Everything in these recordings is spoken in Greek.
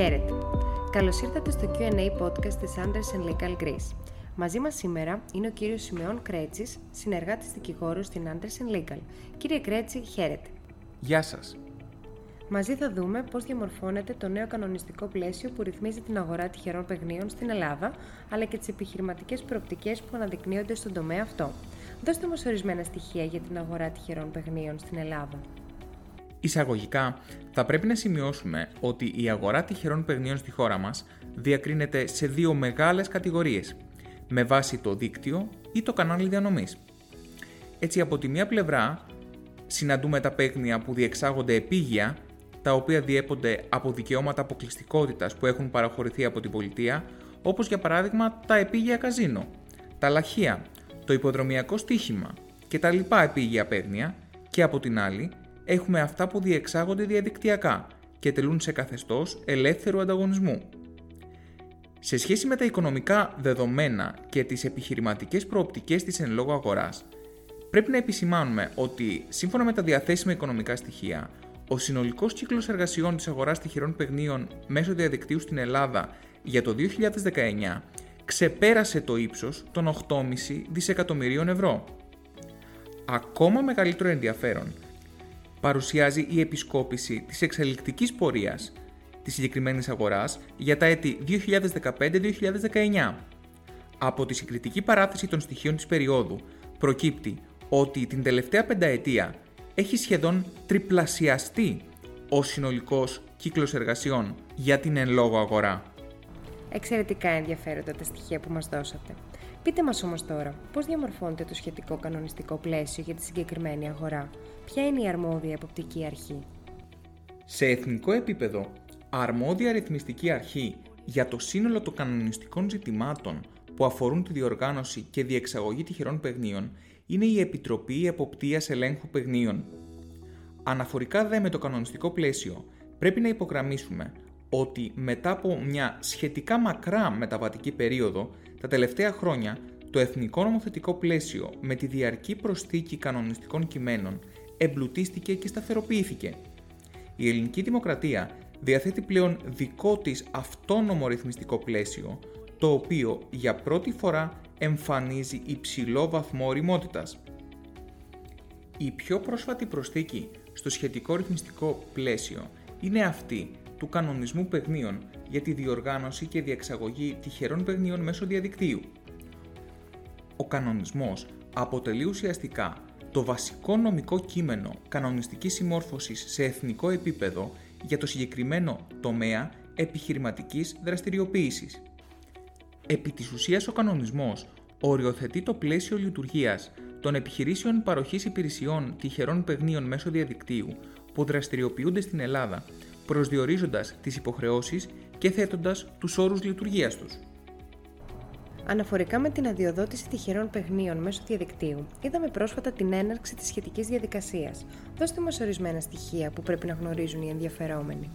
Χαίρετε! Καλώς ήρθατε στο Q&A podcast της Anderson Legal Greece. Μαζί μας σήμερα είναι ο κύριος Σιμεών Κρέτσης, συνεργάτης δικηγόρου στην Anderson Legal. Κύριε Κρέτση, χαίρετε! Γεια σας! Μαζί θα δούμε πώς διαμορφώνεται το νέο κανονιστικό πλαίσιο που ρυθμίζει την αγορά τυχερών παιγνίων στην Ελλάδα, αλλά και τις επιχειρηματικές προοπτικές που αναδεικνύονται στον τομέα αυτό. Δώστε μας ορισμένα στοιχεία για την αγορά τυχερών παιγνίων στην Ελλάδα. Εισαγωγικά, θα πρέπει να σημειώσουμε ότι η αγορά τυχερών παιγνίων στη χώρα μας διακρίνεται σε δύο μεγάλες κατηγορίες, με βάση το δίκτυο ή το κανάλι διανομής. Έτσι, από τη μία πλευρά, συναντούμε τα παίγνια που διεξάγονται επίγεια, τα οποία διέπονται από δικαιώματα αποκλειστικότητας που έχουν παραχωρηθεί από την πολιτεία, όπως για παράδειγμα τα επίγεια καζίνο, τα λαχεία, το υποδρομιακό στοίχημα και τα λοιπά επίγεια παίγνια και από την άλλη έχουμε αυτά που διεξάγονται διαδικτυακά και τελούν σε καθεστώς ελεύθερου ανταγωνισμού. Σε σχέση με τα οικονομικά δεδομένα και τις επιχειρηματικές προοπτικές της εν λόγω αγοράς, πρέπει να επισημάνουμε ότι σύμφωνα με τα διαθέσιμα οικονομικά στοιχεία, ο συνολικός κύκλος εργασιών της αγοράς τυχερών παιγνίων μέσω διαδικτύου στην Ελλάδα για το 2019 ξεπέρασε το ύψος των 8,5 δισεκατομμυρίων ευρώ. Ακόμα μεγαλύτερο ενδιαφέρον παρουσιάζει η επισκόπηση της εξελικτικής πορείας της συγκεκριμένης αγοράς για τα έτη 2015-2019. Από τη συγκριτική παράθεση των στοιχείων της περίοδου προκύπτει ότι την τελευταία πενταετία έχει σχεδόν τριπλασιαστεί ο συνολικός κύκλος εργασιών για την εν λόγω αγορά. Εξαιρετικά ενδιαφέροντα τα στοιχεία που μας δώσατε. Πείτε μας όμως τώρα, πώς διαμορφώνεται το σχετικό κανονιστικό πλαίσιο για τη συγκεκριμένη αγορά; Ποια είναι η αρμόδια εποπτική αρχή; Σε εθνικό επίπεδο, αρμόδια ρυθμιστική αρχή για το σύνολο των κανονιστικών ζητημάτων που αφορούν τη διοργάνωση και διεξαγωγή τυχερών παιγνίων είναι η Επιτροπή Εποπτείας Ελέγχου Παιγνίων. Αναφορικά δε με το κανονιστικό πλαίσιο, πρέπει να υπογραμμίσουμε ότι μετά από μια σχετικά μακρά μεταβατική περίοδο, τα τελευταία χρόνια το εθνικό νομοθετικό πλαίσιο με τη διαρκή προσθήκη κανονιστικών κειμένων εμπλουτίστηκε και σταθεροποιήθηκε. Η ελληνική δημοκρατία διαθέτει πλέον δικό της αυτόνομο ρυθμιστικό πλαίσιο, το οποίο για πρώτη φορά εμφανίζει υψηλό βαθμό οριμότητας. Η πιο πρόσφατη προσθήκη στο σχετικό ρυθμιστικό πλαίσιο είναι αυτή του κανονισμού παιγνίων για τη διοργάνωση και διεξαγωγή τυχερών παιγνίων μέσω διαδικτύου. Ο κανονισμός αποτελεί ουσιαστικά το βασικό νομικό κείμενο κανονιστικής συμμόρφωσης σε εθνικό επίπεδο για το συγκεκριμένο τομέα επιχειρηματικής δραστηριοποίησης. Επί της ουσίας ο κανονισμός οριοθετεί το πλαίσιο λειτουργίας των επιχειρήσεων παροχής υπηρεσιών τυχερών παιγνίων μέσω διαδικτύου που δραστηριοποιούνται στην Ελλάδα προσδιορίζοντας τις υποχρεώσεις και θέτοντας τους όρους λειτουργίας τους. Αναφορικά με την αδειοδότηση τυχερών παιχνίων μέσω διαδικτύου, είδαμε πρόσφατα την έναρξη της σχετικής διαδικασίας. Δώστε μας ορισμένα στοιχεία που πρέπει να γνωρίζουν οι ενδιαφερόμενοι.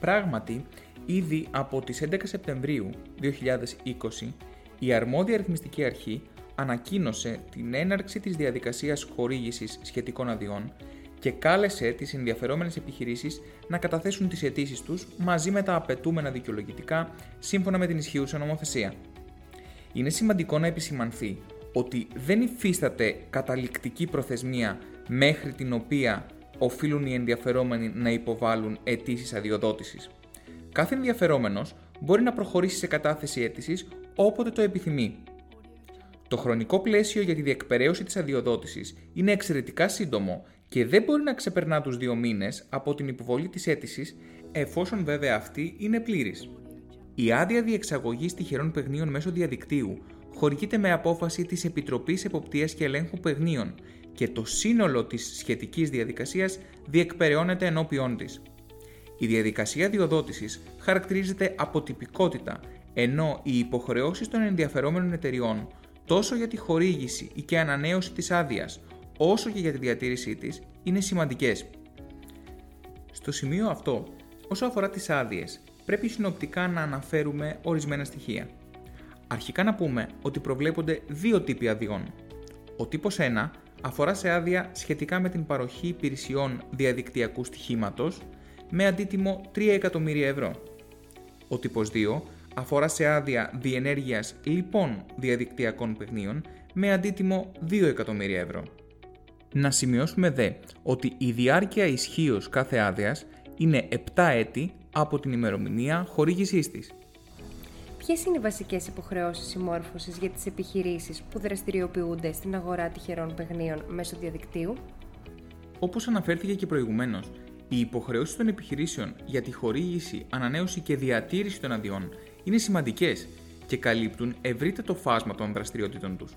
Πράγματι, ήδη από τις 11 Σεπτεμβρίου 2020, η αρμόδια αριθμιστική αρχή ανακοίνωσε την έναρξη της διαδικασίας χορήγησης σχετικών αδειών και κάλεσε τις ενδιαφερόμενες επιχειρήσεις να καταθέσουν τις αιτήσεις τους μαζί με τα απαιτούμενα δικαιολογητικά σύμφωνα με την ισχύουσα νομοθεσία. Είναι σημαντικό να επισημανθεί ότι δεν υφίσταται καταληκτική προθεσμία μέχρι την οποία οφείλουν οι ενδιαφερόμενοι να υποβάλουν αιτήσεις αδειοδότησης. Κάθε ενδιαφερόμενος μπορεί να προχωρήσει σε κατάθεση αίτησης όποτε το επιθυμεί. Το χρονικό πλαίσιο για τη διεκπαιρέωση της αδειοδότησης είναι εξαιρετικά σύντομο και δεν μπορεί να ξεπερνά τους δύο μήνες από την υποβολή της αίτησης, εφόσον βέβαια αυτή είναι πλήρης. Η άδεια διεξαγωγής τυχερών παιγνίων μέσω διαδικτύου χορηγείται με απόφαση της Επιτροπής Εποπτείας και Ελέγχου Παιγνίων και το σύνολο της σχετικής διαδικασίας διεκπεραιώνεται ενώπιόν της. Η διαδικασία διοδότησης χαρακτηρίζεται από τυπικότητα, ενώ οι υποχρεώσεις των ενδιαφερόμενων εταιριών τόσο για τη χορήγηση ή και ανανέωση της άδειας, όσο και για τη διατήρησή της, είναι σημαντικές. Στο σημείο αυτό, όσο αφορά τις άδειες, πρέπει συνοπτικά να αναφέρουμε ορισμένα στοιχεία. Αρχικά να πούμε ότι προβλέπονται δύο τύποι αδειών. Ο τύπος 1 αφορά σε άδεια σχετικά με την παροχή υπηρεσιών διαδικτυακού στοιχήματος με αντίτιμο 3 εκατομμύρια ευρώ. Ο τύπος 2 αφορά σε άδεια διενέργειας λοιπόν διαδικτυακών παιχνίων με αντίτιμο 2 εκατομμύρια ευρώ. Να σημειώσουμε δε ότι η διάρκεια ισχύως κάθε άδειας είναι 7 έτη από την ημερομηνία χορήγησής της. Ποιες είναι οι βασικές υποχρεώσεις συμμόρφωσης για τις επιχειρήσεις που δραστηριοποιούνται στην αγορά τυχερών παιχνίων μέσω διαδικτύου; Όπως αναφέρθηκε και προηγουμένως, οι υποχρεώσεις των επιχειρήσεων για τη χορήγηση, ανανέωση και διατήρηση των αδειών είναι σημαντικές και καλύπτουν ευρύτερο φάσμα των δραστηριοτήτων τους.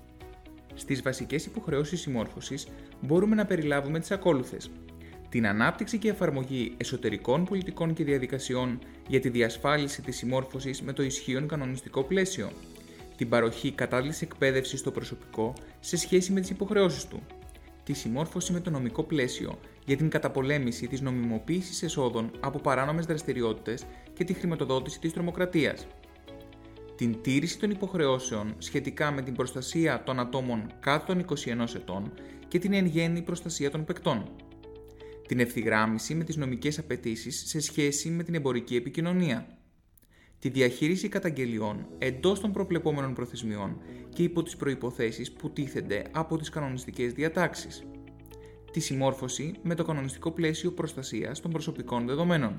Στις βασικές υποχρεώσεις συμμόρφωσης μπορούμε να περιλάβουμε τις ακόλουθες: την ανάπτυξη και εφαρμογή εσωτερικών πολιτικών και διαδικασιών για τη διασφάλιση της συμμόρφωσης με το ισχύον κανονιστικό πλαίσιο, την παροχή κατάλληλης εκπαίδευσης στο προσωπικό σε σχέση με τις υποχρεώσεις του, τη συμμόρφωση με το νομικό πλαίσιο για την καταπολέμηση της νομιμοποίησης εσόδων από παράνομες δραστηριότητες και τη χρηματοδότηση της τρομοκρατίας, την τήρηση των υποχρεώσεων σχετικά με την προστασία των ατόμων κάτω των 21 ετών και την εν γέννη προστασία των παικτών. Την ευθυγράμμιση με τις νομικές απαιτήσεις σε σχέση με την εμπορική επικοινωνία, τη διαχείριση καταγγελιών εντός των προβλεπόμενων προθεσμιών και υπό τις προϋποθέσεις που τίθενται από τις κανονιστικές διατάξεις, τη συμμόρφωση με το κανονιστικό πλαίσιο προστασίας των προσωπικών δεδομένων.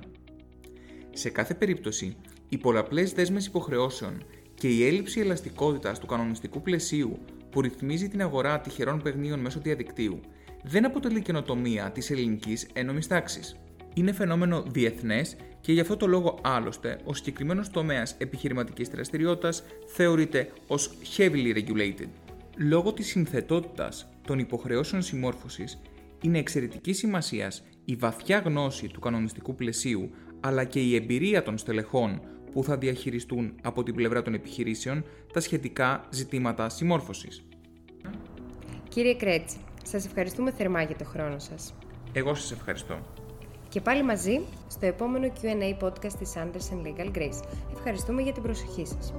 Σε κάθε περίπτωση, οι πολλαπλές δέσμες υποχρεώσεων και η έλλειψη ελαστικότητας του κανονιστικού πλαισίου που ρυθμίζει την αγορά τυχερών παιχνίων μέσω διαδικτύου δεν αποτελεί καινοτομία της ελληνικής ένωμης τάξης. Είναι φαινόμενο διεθνές και γι' αυτό το λόγο άλλωστε ο συγκεκριμένος τομέας επιχειρηματικής δραστηριότητας θεωρείται ως heavily regulated. Λόγω της συνθετότητας των υποχρεώσεων συμμόρφωσης, είναι εξαιρετική σημασία η βαθιά γνώση του κανονιστικού πλαισίου αλλά και η εμπειρία των στελεχών που θα διαχειριστούν από την πλευρά των επιχειρήσεων τα σχετικά ζητήματα συμμόρφωσης. Κύριε Κρέτσι, σας ευχαριστούμε θερμά για το χρόνο σας. Εγώ σας ευχαριστώ. Και πάλι μαζί στο επόμενο Q&A podcast της Anderson Legal Grace. Ευχαριστούμε για την προσοχή σας.